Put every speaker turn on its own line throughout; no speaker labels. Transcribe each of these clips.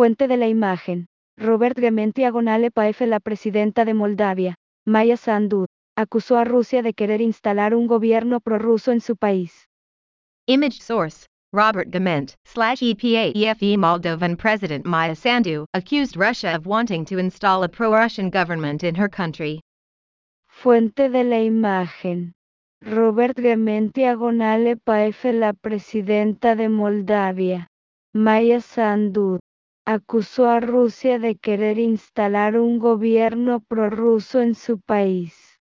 Fuente de la imagen. Robert Gementi Agonale Paefe, la presidenta de Moldavia, Maya Sandu, acusó a Rusia de querer instalar un gobierno prorruso en su país.
Image source. Robert Gament, slash EPA EFE Moldovan President Maya Sandu, accused Russia of wanting to install a pro-Russian government in her country.
Fuente de la imagen. Robert Gementi Agonale Paefe, la presidenta de Moldavia, Maya Sandu, acusó a Rusia de querer instalar un gobierno prorruso en su país.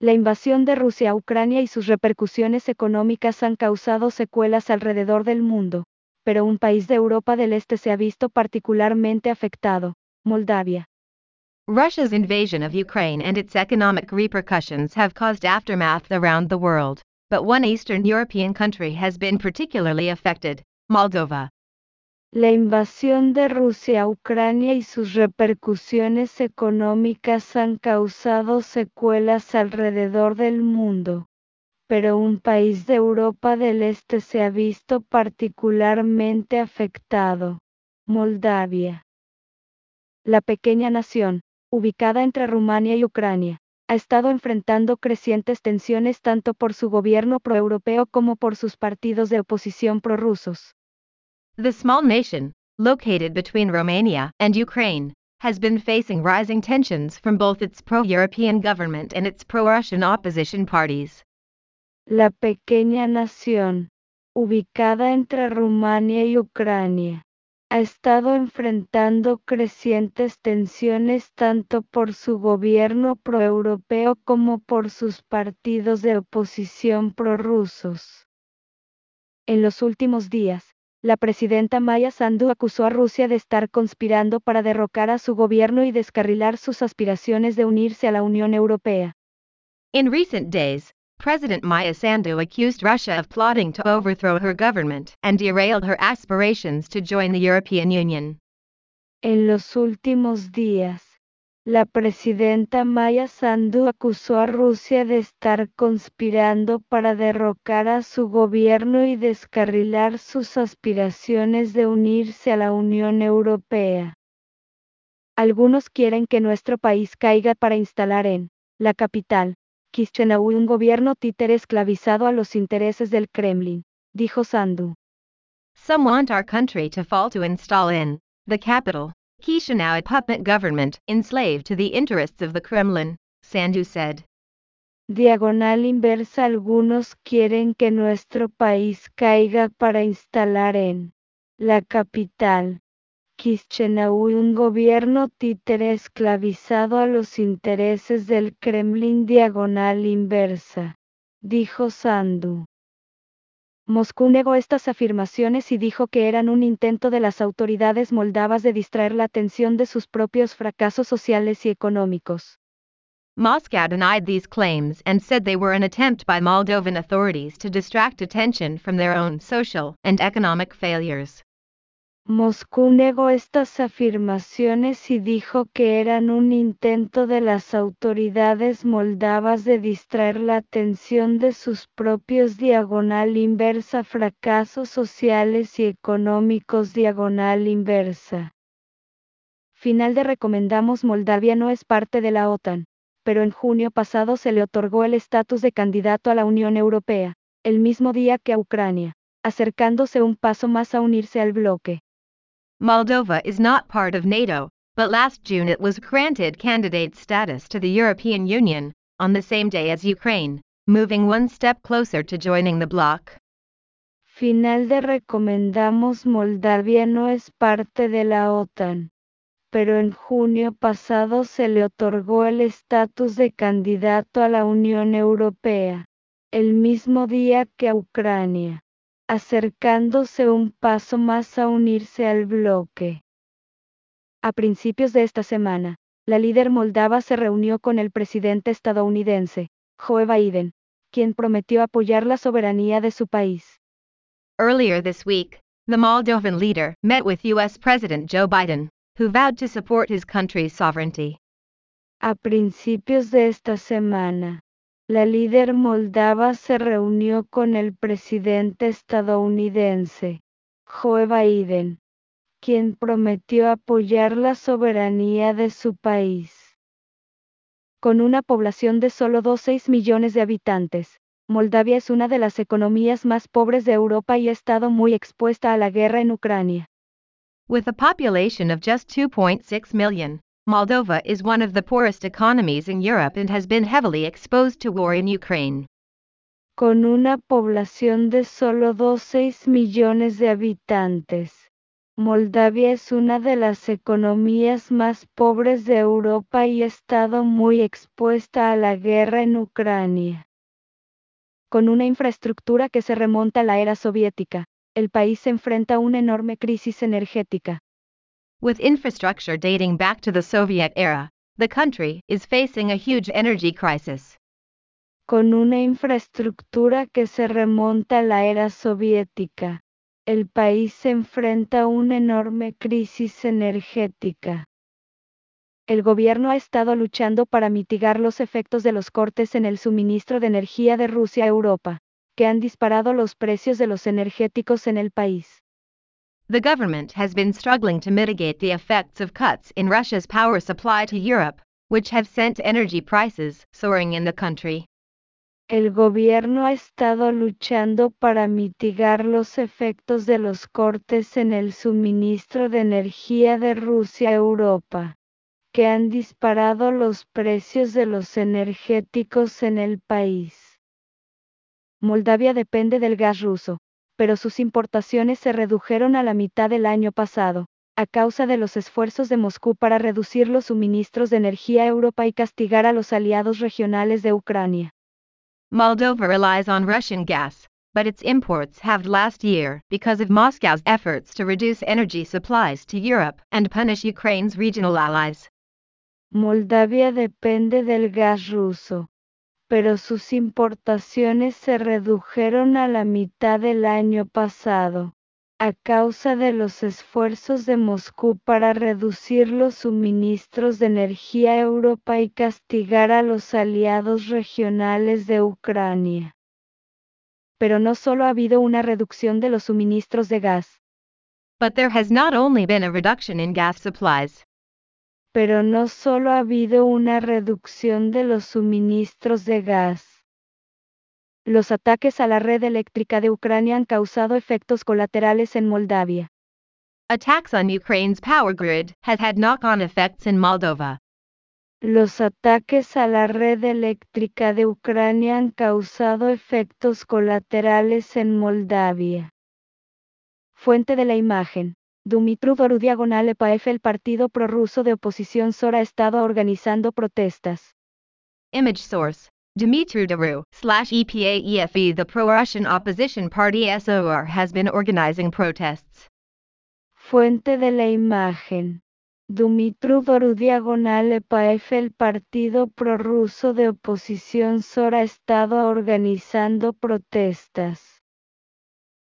La invasión de Rusia a Ucrania y sus repercusiones económicas han causado secuelas alrededor del mundo, pero un país de Europa del Este se ha visto particularmente afectado, Moldavia.
Russia's invasion of Ukraine and its economic repercussions have caused aftermath around the world, but one Eastern European country has been particularly affected, Moldova.
La invasión de Rusia a Ucrania y sus repercusiones económicas han causado secuelas alrededor del mundo, pero un país de Europa del Este se ha visto particularmente afectado, Moldavia. La pequeña nación, ubicada entre Rumania y Ucrania, ha estado enfrentando crecientes tensiones tanto por su gobierno proeuropeo como por sus partidos de oposición prorrusos.
The small nation, located between Romania and Ukraine, has been facing rising tensions from both its pro European government and its pro Russian opposition parties.
La pequeña nación, ubicada entre Rumania y Ucrania, ha estado enfrentando crecientes tensiones tanto por su gobierno proeuropeo como por sus partidos de oposición prorrusos. En los últimos días, la presidenta Maya Sandu acusó a Rusia de estar conspirando para derrocar a su gobierno y descarrilar sus aspiraciones de unirse a la Unión Europea.
In recent days, President Maya Sandu accused Russia of plotting to overthrow her government and derailed her aspirations to join the European Union.
En los últimos días, la presidenta Maya Sandu acusó a Rusia de estar conspirando para derrocar a su gobierno y descarrilar sus aspiraciones de unirse a la Unión Europea. Algunos quieren que nuestro país caiga para instalar en la capital, Chisinau un gobierno títere esclavizado a los intereses del Kremlin, dijo Sandu.
Some want our country to fall to install in the capital, Chisinau a puppet government enslaved to the interests of the Kremlin, Sandu said.
Diagonal inversa Algunos quieren que nuestro país caiga para instalar en la capital, Chisinau un gobierno títere esclavizado a los intereses del Kremlin diagonal inversa, dijo Sandu. Moscú negó estas afirmaciones y dijo que eran un intento de las autoridades moldavas de distraer la atención de sus propios fracasos sociales y económicos.
Moscow denied these claims and said they were an attempt by Moldovan authorities to distract attention from their own social and economic failures.
Moscú negó estas afirmaciones y dijo que eran un intento de las autoridades moldavas de distraer la atención de sus propios diagonal inversa fracasos sociales y económicos diagonal inversa. Final de recomendamos Moldavia no es parte de la OTAN, pero en junio pasado se le otorgó el estatus de candidato a la Unión Europea, el mismo día que a Ucrania, acercándose un paso más a unirse al bloque.
Moldova is not part of NATO, but last June it was granted candidate status to the European Union, on the same day as Ukraine, moving one step closer to joining the bloc.
Final de recomendamos Moldavia no es parte de la OTAN, pero en junio pasado se le otorgó el estatus de candidato a la Unión Europea, el mismo día que a Ucrania acercándose un paso más a unirse al bloque. A principios de esta semana, la líder moldava se reunió con el presidente estadounidense, Joe Biden, quien prometió apoyar la soberanía de su país.
Earlier this week, the Moldovan leader met with US President Joe Biden, who vowed to support his country's sovereignty.
A principios de esta semana, la líder moldava se reunió con el presidente estadounidense, Joe Biden, quien prometió apoyar la soberanía de su país. Con una población de solo 2,6 millones de habitantes, Moldavia es una de las economías más pobres de Europa y ha estado muy expuesta a la guerra en Ucrania.
With a population of just 2.6 million, Moldova is one of the poorest economies in Europe and has been heavily exposed to war in Ukraine.
Con una población de solo 2,6 millones de habitantes, Moldavia es una de las economías más pobres de Europa y ha estado muy expuesta a la guerra en Ucrania. Con una infraestructura que se remonta a la era soviética, el país enfrenta una enorme crisis energética.
With infrastructure dating back to the Soviet era, the country is facing a huge energy crisis.
Con una infraestructura que se remonta a la era soviética, el país se enfrenta a una enorme crisis energética el gobierno ha estado luchando para mitigar los efectos de los cortes en el suministro de energía de Rusia a Europa, que han disparado los precios de los energéticos en el país.
The government has been struggling to mitigate the effects of cuts in Russia's power supply to Europe, which have sent energy prices soaring in the country.
El gobierno ha estado luchando para mitigar los efectos de los cortes en el suministro de energía de Rusia a Europa que han disparado los precios de los energéticos en el país. Moldavia depende del gas ruso, pero sus importaciones se redujeron a la mitad del año pasado, a causa de los esfuerzos de Moscú para reducir los suministros de energía a Europa y castigar a los aliados regionales de Ucrania.
Moldova relies on Russian gas, but its imports halved last year because of Moscow's efforts to reduce energy supplies to Europe and punish Ukraine's regional allies.
Moldavia depende del gas ruso, pero sus importaciones se redujeron a la mitad del año pasado, a causa de los esfuerzos de Moscú para reducir los suministros de energía a Europa y castigar a los aliados regionales de Ucrania. Pero no solo ha habido una reducción de los suministros de gas.
But there has not only been a reduction in gas supplies
pero no solo ha habido una reducción de los suministros de gas. Los ataques a la red eléctrica de Ucrania han causado efectos colaterales en Moldavia.
Attacks on Ukraine's power grid has had knock-on effects in Moldova.
Los ataques a la red eléctrica de Ucrania han causado efectos colaterales en Moldavia. Fuente de la imagen. Dumitru Doru diagonal EPAF el partido prorruso de oposición SOR ha estado organizando protestas.
Image source. Dumitru Doru slash EPA The pro-Russian opposition party SOR has been organizing protests.
Fuente de la imagen. Dumitru Doru diagonal EPAF el partido prorruso de oposición SOR ha estado organizando protestas.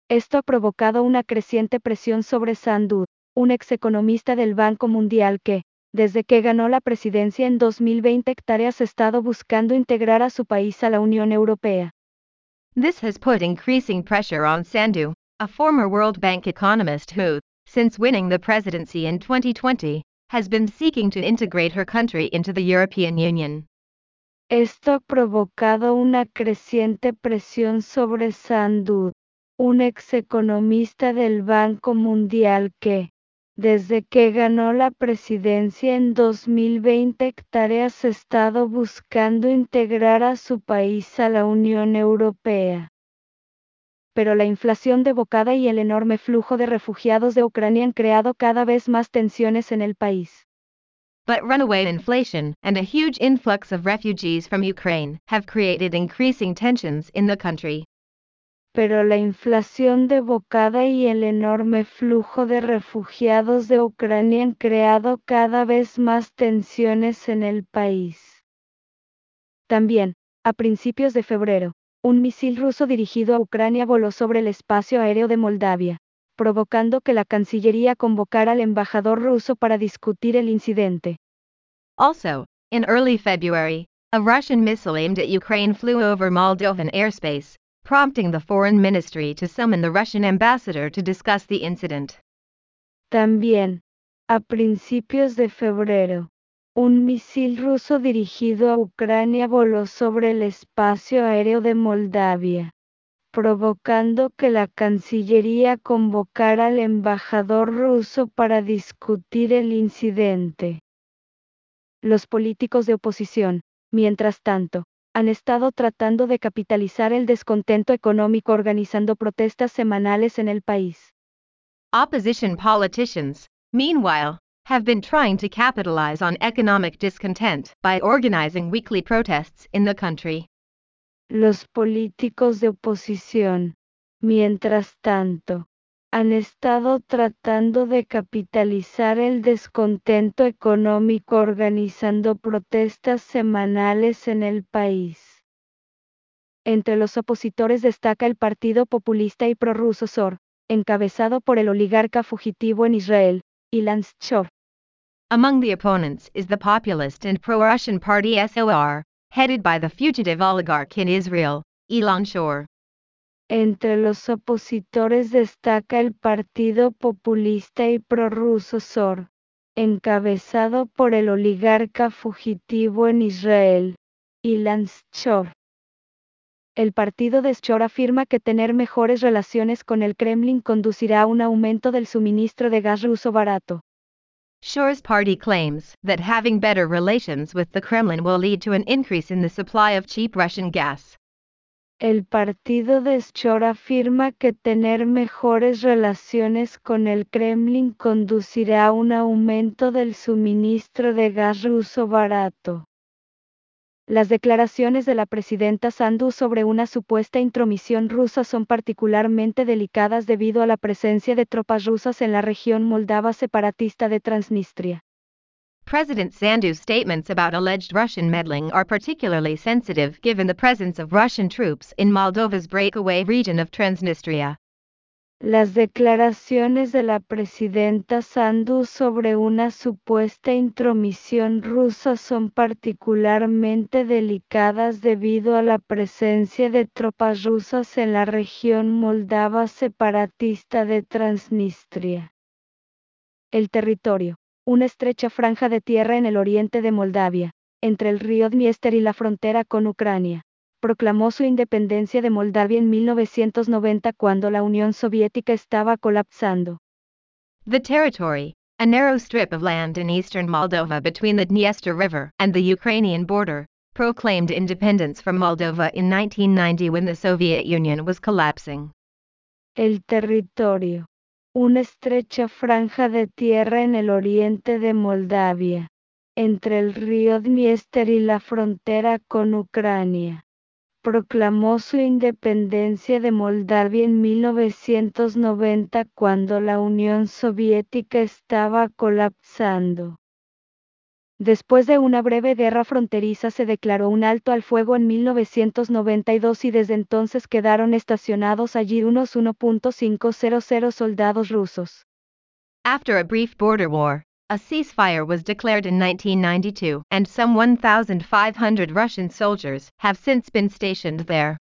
Esto ha provocado una creciente presión sobre Sandud, un execonomista del Banco Mundial que, desde que ganó la presidencia en 2020 hectáreas ha estado buscando integrar a su país a la Unión Europea.
This has put increasing pressure on Sandu, a former World Bank economist who, since winning the presidency in 2020, has been seeking to integrate her country into the European Union.
Esto ha provocado una creciente presión sobre Sandud, un ex-economista del Banco Mundial que, desde que ganó la presidencia en 2020 hectáreas ha estado buscando integrar a su país a la Unión Europea. Pero la inflación devocada y el enorme flujo de refugiados de Ucrania han creado cada vez más tensiones en el país.
But runaway inflation and a huge influx of refugees from Ukraine have created increasing tensions in the country
pero la inflación devocada y el enorme flujo de refugiados de Ucrania han creado cada vez más tensiones en el país. También, a principios de febrero, un misil ruso dirigido a Ucrania voló sobre el espacio aéreo de Moldavia, provocando que la Cancillería convocara al embajador ruso para discutir el incidente.
Also, in early February, a Russian missile aimed at Ukraine flew over Moldovan airspace, prompting the foreign ministry to summon the Russian ambassador to discuss the incident.
También, a principios de febrero, un misil ruso dirigido a Ucrania voló sobre el espacio aéreo de Moldavia, provocando que la Cancillería convocara al embajador ruso para discutir el incidente. Los políticos de oposición, mientras tanto, han estado tratando de capitalizar el descontento económico organizando protestas semanales en el país.
Opposition politicians, meanwhile, have been trying to capitalize on economic discontent by organizing weekly protests in the country.
Los políticos de oposición, mientras tanto, han estado tratando de capitalizar el descontento económico organizando protestas semanales en el país. Entre los opositores destaca el Partido Populista y Prorruso SOR, encabezado por el oligarca fugitivo en Israel, Ilan Shor.
Among the opponents is the populist and pro-Russian party SOR, headed by the fugitive oligarch in Israel, Ilan Shor.
Entre los opositores destaca el Partido Populista y Prorruso SOR, encabezado por el oligarca fugitivo en Israel, Ilan Shor. El partido de Shor afirma que tener mejores relaciones con el Kremlin conducirá a un aumento del suministro de gas ruso barato.
Shor's party claims that having better relations with the Kremlin will lead to an increase in the supply of cheap Russian gas.
El partido de Shor afirma que tener mejores relaciones con el Kremlin conducirá a un aumento del suministro de gas ruso barato. Las declaraciones de la presidenta Sandu sobre una supuesta intromisión rusa son particularmente delicadas debido a la presencia de tropas rusas en la región moldava separatista de Transnistria.
President Sandu's statements about alleged Russian meddling are particularly sensitive given the presence of Russian troops in Moldova's breakaway region of Transnistria.
Las declaraciones de la presidenta Sandu sobre una supuesta intromisión rusa son particularmente delicadas debido a la presencia de tropas rusas en la región moldava separatista de Transnistria. El territorio, una estrecha franja de tierra en el oriente de Moldavia, entre el río Dniester y la frontera con Ucrania proclamó su independencia de Moldavia en 1990 cuando la Unión Soviética estaba colapsando.
The territory, a narrow strip of land in eastern Moldova between the Dniester River and the Ukrainian border, proclaimed independence from Moldova in 1990 when the Soviet Union was collapsing.
El territorio, una estrecha franja de tierra en el oriente de Moldavia, entre el río Dniester y la frontera con Ucrania proclamó su independencia de Moldavia en 1990 cuando la Unión Soviética estaba colapsando. Después de una breve guerra fronteriza se declaró un alto al fuego en 1992 y desde entonces quedaron estacionados allí unos 1.500 soldados rusos.
After a brief border war, a ceasefire was declared in 1992, and some 1,500 Russian soldiers have since been stationed there.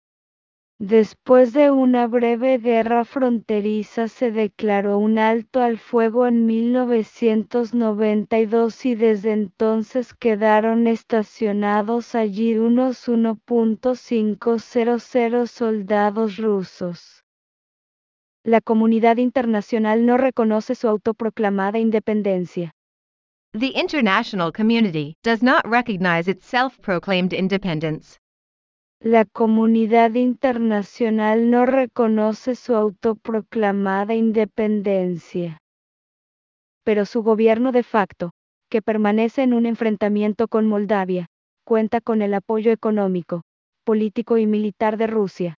Después de una breve guerra fronteriza se declaró un alto al fuego en 1992 y desde entonces quedaron estacionados allí unos 1.500 soldados rusos. La comunidad internacional no reconoce su autoproclamada independencia.
The international community does not recognize its self-proclaimed independence.
La comunidad internacional no reconoce su autoproclamada independencia. Pero su gobierno de facto, que permanece en un enfrentamiento con Moldavia, cuenta con el apoyo económico, político y militar de Rusia.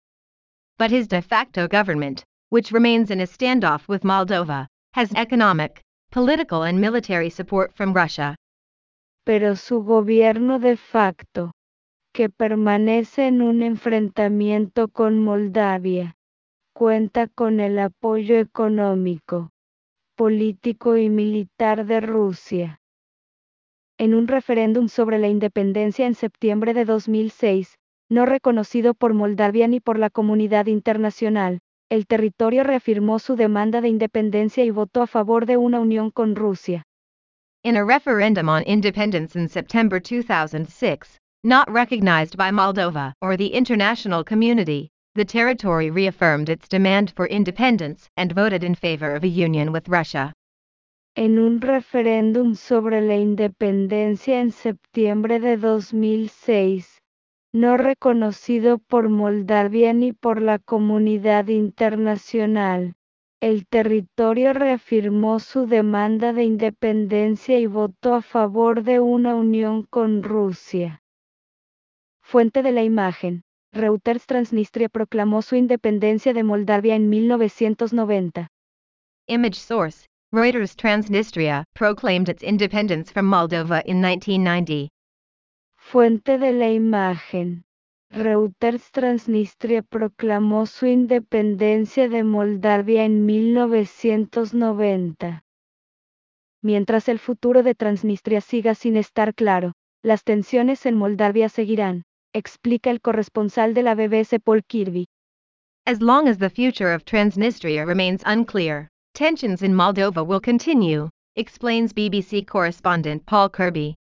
But his de facto government, which remains in a standoff with Moldova, has economic, political and military support from Russia.
Pero su gobierno de facto, que permanece en un enfrentamiento con Moldavia, cuenta con el apoyo económico, político y militar de Rusia. En un referéndum sobre la independencia en septiembre de 2006, no reconocido por Moldavia ni por la comunidad internacional, el territorio reafirmó su demanda de independencia y votó a favor de una unión con Rusia.
In a referendum on independence in September 2006, not recognized by Moldova or the international community, the territory reaffirmed its demand for independence and voted in favor of a union with Russia.
En un referéndum sobre la independencia en septiembre de 2006, no reconocido por Moldavia ni por la comunidad internacional, el territorio reafirmó su demanda de independencia y votó a favor de una unión con Rusia. Fuente de la imagen. Reuters Transnistria proclamó su independencia de Moldavia en 1990.
Image source. Reuters Transnistria proclaimed its independence from Moldova in 1990.
Fuente de la imagen. Reuters Transnistria proclamó su independencia de Moldavia en 1990. Mientras el futuro de Transnistria siga sin estar claro, las tensiones en Moldavia seguirán explica el corresponsal de la BBC Paul Kirby.
As long as the future of Transnistria remains unclear, tensions in Moldova will continue, explains BBC correspondent Paul Kirby.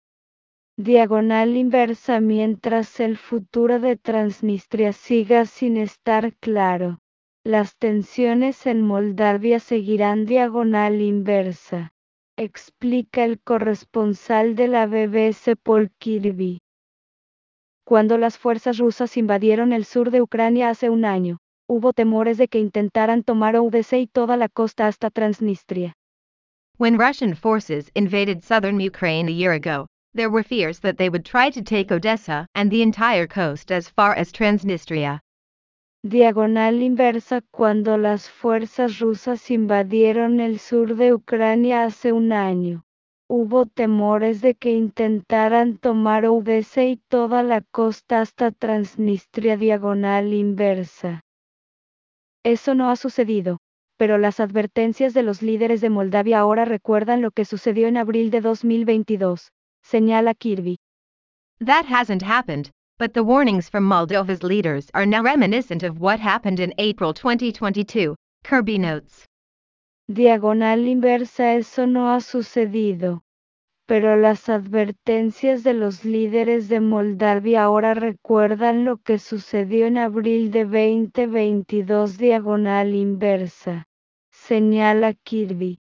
Diagonal inversa mientras el futuro de Transnistria siga sin estar claro. Las tensiones en Moldavia seguirán diagonal inversa, explica el corresponsal de la BBC Paul Kirby. Cuando las fuerzas rusas invadieron el sur de Ucrania hace un año, hubo temores de que intentaran tomar Odessa y toda la costa hasta Transnistria.
When Russian forces invaded southern Ukraine a year ago, there were fears that they would try to take Odessa and the entire coast as far as Transnistria.
Diagonal inversa Cuando las fuerzas rusas invadieron el sur de Ucrania hace un año, hubo temores de que intentaran tomar Odessa y toda la costa hasta Transnistria diagonal inversa. Eso no ha sucedido, pero las advertencias de los líderes de Moldavia ahora recuerdan lo que sucedió en abril de 2022, señala Kirby.
That hasn't happened, but the warnings from Moldova's leaders are now reminiscent of what happened in April 2022, Kirby notes.
Diagonal inversa Eso no ha sucedido. Pero las advertencias de los líderes de Moldavia ahora recuerdan lo que sucedió en abril de 2022 diagonal inversa. Señala Kirby.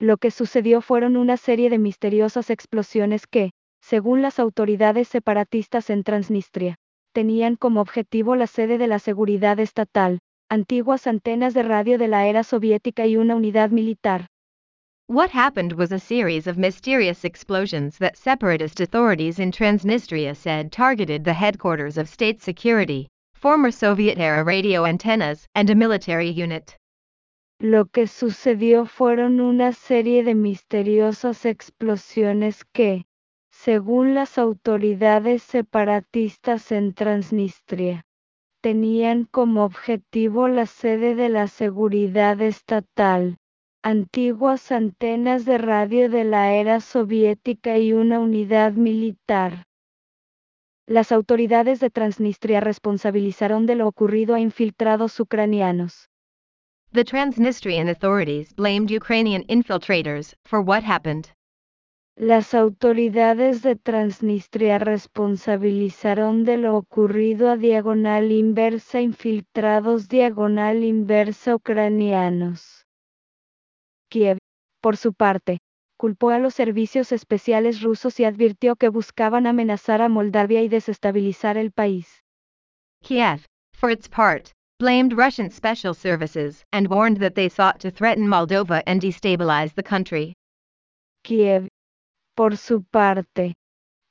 Lo que sucedió fueron una serie de misteriosas explosiones que, según las autoridades separatistas en Transnistria, tenían como objetivo la sede de la seguridad estatal, antiguas antenas de radio de la era soviética y una unidad militar.
What happened was a series of mysterious explosions that separatist authorities in Transnistria said targeted the headquarters of state security, former Soviet era radio antennas, and a military unit.
Lo que sucedió fueron una serie de misteriosas explosiones que, según las autoridades separatistas en Transnistria, tenían como objetivo la sede de la seguridad estatal, antiguas antenas de radio de la era soviética y una unidad militar. Las autoridades de Transnistria responsabilizaron de lo ocurrido a infiltrados ucranianos.
The Transnistrian authorities blamed Ukrainian infiltrators for what happened.
Las autoridades de Transnistria responsabilizaron de lo ocurrido a diagonal inversa infiltrados diagonal inversa ucranianos. Kiev, por su parte, culpó a los servicios especiales rusos y advirtió que buscaban amenazar a Moldavia y desestabilizar el país.
Kiev, for its part, blamed Russian special services and warned that they sought to threaten Moldova and destabilize the country.
Kiev, por su parte,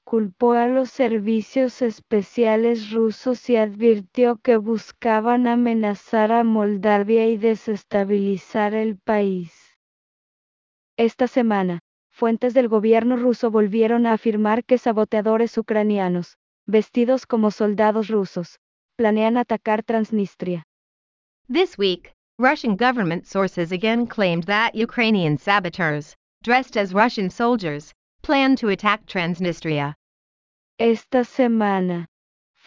culpó a los servicios especiales rusos y advirtió que buscaban amenazar a Moldavia y desestabilizar el país. Esta semana, fuentes del gobierno ruso volvieron a afirmar que saboteadores ucranianos, vestidos como soldados rusos, planean atacar Transnistria.
This week, Russian government sources again claimed that Ukrainian saboteurs, dressed as Russian soldiers, plan to attack Transnistria.
Esta semana,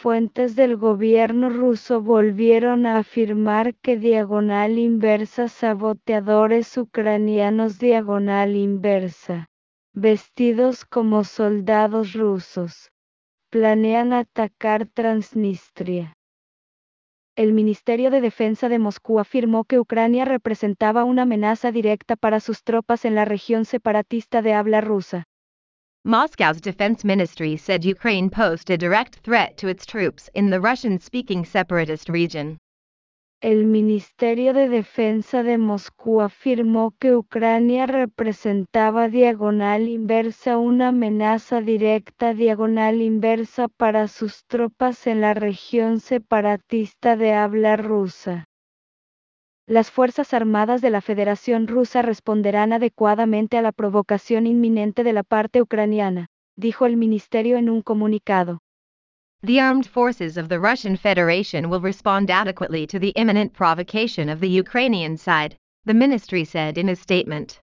fuentes del gobierno ruso volvieron a afirmar que diagonal inversa saboteadores ucranianos diagonal inversa, vestidos como soldados rusos, planean atacar Transnistria. El Ministerio de Defensa de Moscú afirmó que Ucrania representaba una amenaza directa para sus tropas en la región separatista de habla rusa.
Moscow's defense ministry said Ukraine posed a direct threat to its troops in the Russian speaking separatist region.
El Ministerio de Defensa de Moscú afirmó que Ucrania representaba diagonal inversa una amenaza directa diagonal inversa para sus tropas en la región separatista de habla rusa. Las Fuerzas Armadas de la Federación Rusa responderán adecuadamente a la provocación inminente de la parte ucraniana, dijo el ministerio en un comunicado.
The armed forces of the Russian Federation will respond adequately to the imminent provocation of the Ukrainian side, the ministry said in a statement.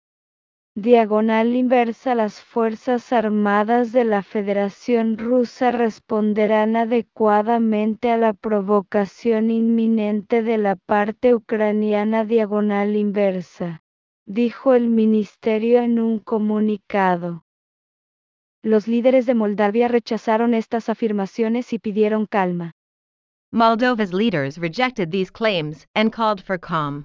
Diagonal inversa Las Fuerzas Armadas de la Federación Rusa responderán adecuadamente a la provocación inminente de la parte ucraniana diagonal inversa, dijo el ministerio en un comunicado. Los líderes de Moldavia rechazaron estas afirmaciones y pidieron calma.
Moldova's leaders rejected these claims and called for calm.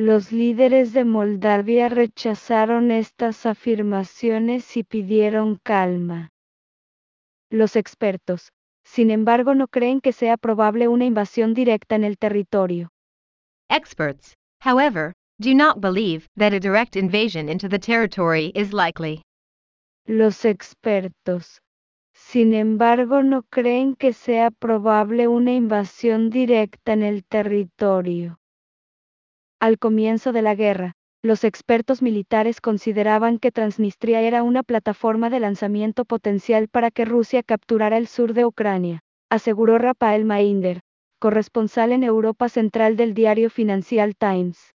Los líderes de Moldavia rechazaron estas afirmaciones y pidieron calma. Los expertos, sin embargo, no creen que sea probable una invasión directa en el territorio.
Experts, however, do not believe that a direct invasion into the territory is likely.
Los expertos, sin embargo, no creen que sea probable una invasión directa en el territorio. Al comienzo de la guerra, los expertos militares consideraban que Transnistria era una plataforma de lanzamiento potencial para que Rusia capturara el sur de Ucrania, aseguró Rafael Mainder, corresponsal en Europa Central del diario Financial Times.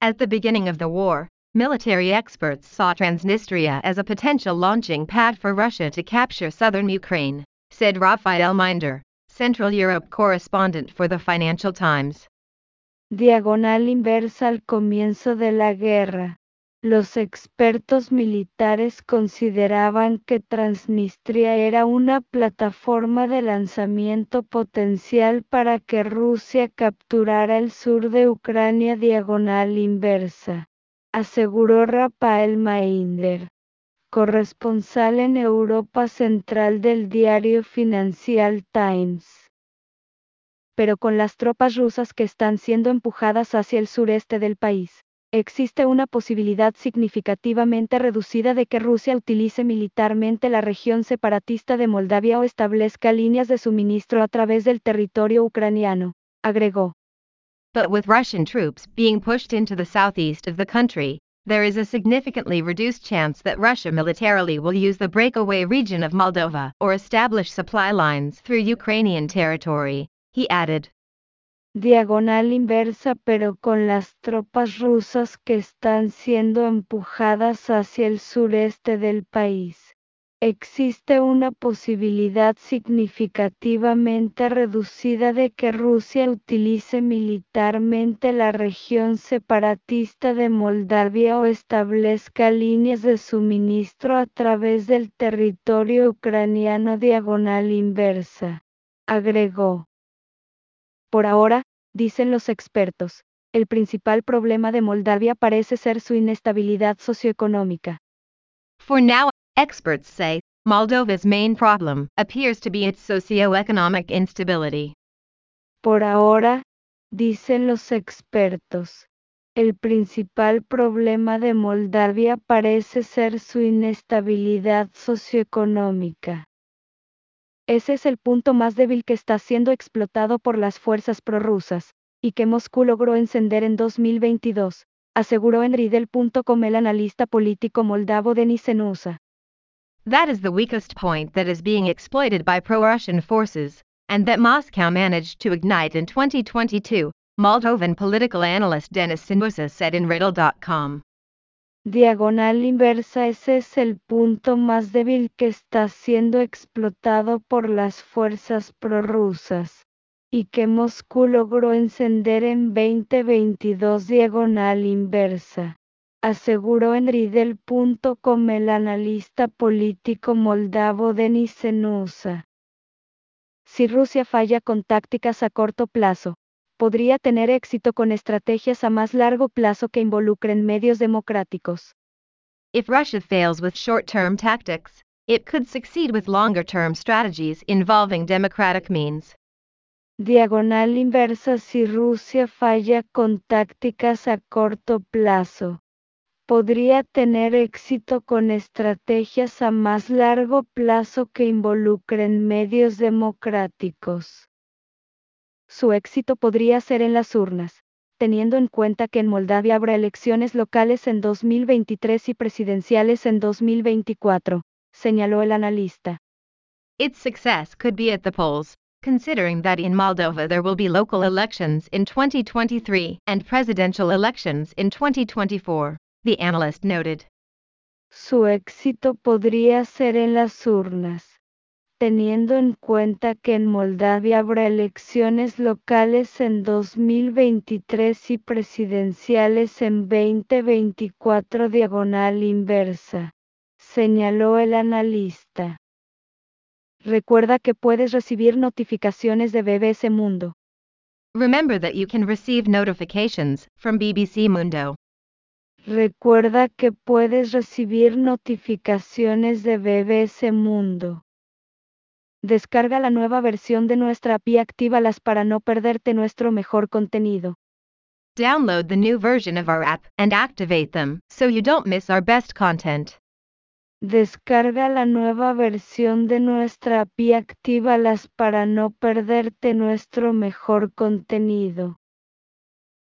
At the beginning of the war, military experts saw Transnistria as a potential launching pad for Russia to capture southern Ukraine, said Rafael Minder, Central Europe correspondent for the Financial Times.
Diagonal inversa al comienzo de la guerra. Los expertos militares consideraban que Transnistria era una plataforma de lanzamiento potencial para que Rusia capturara el sur de Ucrania diagonal inversa, aseguró Rafael Mainder, corresponsal en Europa Central del diario Financial Times pero con las tropas rusas que están siendo empujadas hacia el sureste del país, existe una posibilidad significativamente reducida de que Rusia utilice militarmente la región separatista de Moldavia o establezca líneas de suministro a través del territorio ucraniano, agregó.
But with Russian troops being pushed into the southeast of the country, there is a significantly reduced chance that Russia militarily will use the breakaway region of Moldova or establish supply lines through Ukrainian territory, he added.
Diagonal inversa pero con las tropas rusas que están siendo empujadas hacia el sureste del país. Existe una posibilidad significativamente reducida de que Rusia utilice militarmente la región separatista de Moldavia o establezca líneas de suministro a través del territorio ucraniano diagonal inversa, agregó. Por ahora, dicen los expertos, el principal problema de Moldavia parece ser su inestabilidad socioeconómica.
For now, experts say, Moldova's main problem appears to be its socioeconomic instability.
Por ahora, dicen los expertos, el principal problema de Moldavia parece ser su inestabilidad socioeconómica. Ese es el punto más débil que está siendo explotado por las fuerzas prorrusas, y que Moscú logró encender en 2022, aseguró en Ridel.com el analista político moldavo Denis Senusa.
That is the weakest point that is being exploited by pro-Russian forces, and that Moscow managed to ignite in 2022, Moldovan political analyst Denis Sinusa said in Riddle.com.
Diagonal inversa ese es el punto más débil que está siendo explotado por las fuerzas prorrusas y que Moscú logró encender en 2022 diagonal inversa, aseguró en Ridel.com el analista político moldavo Denis Senusa. Si Rusia falla con tácticas a corto plazo, podría tener éxito con estrategias a más largo plazo que involucren medios democráticos.
If Russia fails with short-term tactics, it could succeed with longer-term strategies involving democratic means.
Diagonal inversa si Rusia falla con tácticas a corto plazo. Podría tener éxito con estrategias a más largo plazo que involucren medios democráticos. Su éxito podría ser en las urnas, teniendo en cuenta que en Moldavia habrá elecciones locales en 2023 y presidenciales en 2024, señaló el analista.
Its success could be at the polls, considering that in Moldova there will be local elections in 2023 and presidential elections in 2024, the analyst noted.
Su éxito podría ser en las urnas teniendo en cuenta que en Moldavia habrá elecciones locales en 2023 y presidenciales en 2024 diagonal inversa, señaló el analista. Recuerda que puedes recibir notificaciones de BBC Mundo.
Remember that you can receive notifications from BBC Mundo.
Recuerda que puedes recibir notificaciones de BBC Mundo. Descarga la nueva versión de nuestra API y actívalas para no perderte nuestro mejor contenido.
Download the new version of our app and activate them so you don't miss our best content.
Descarga la nueva versión de nuestra API y actívalas para no perderte nuestro mejor contenido.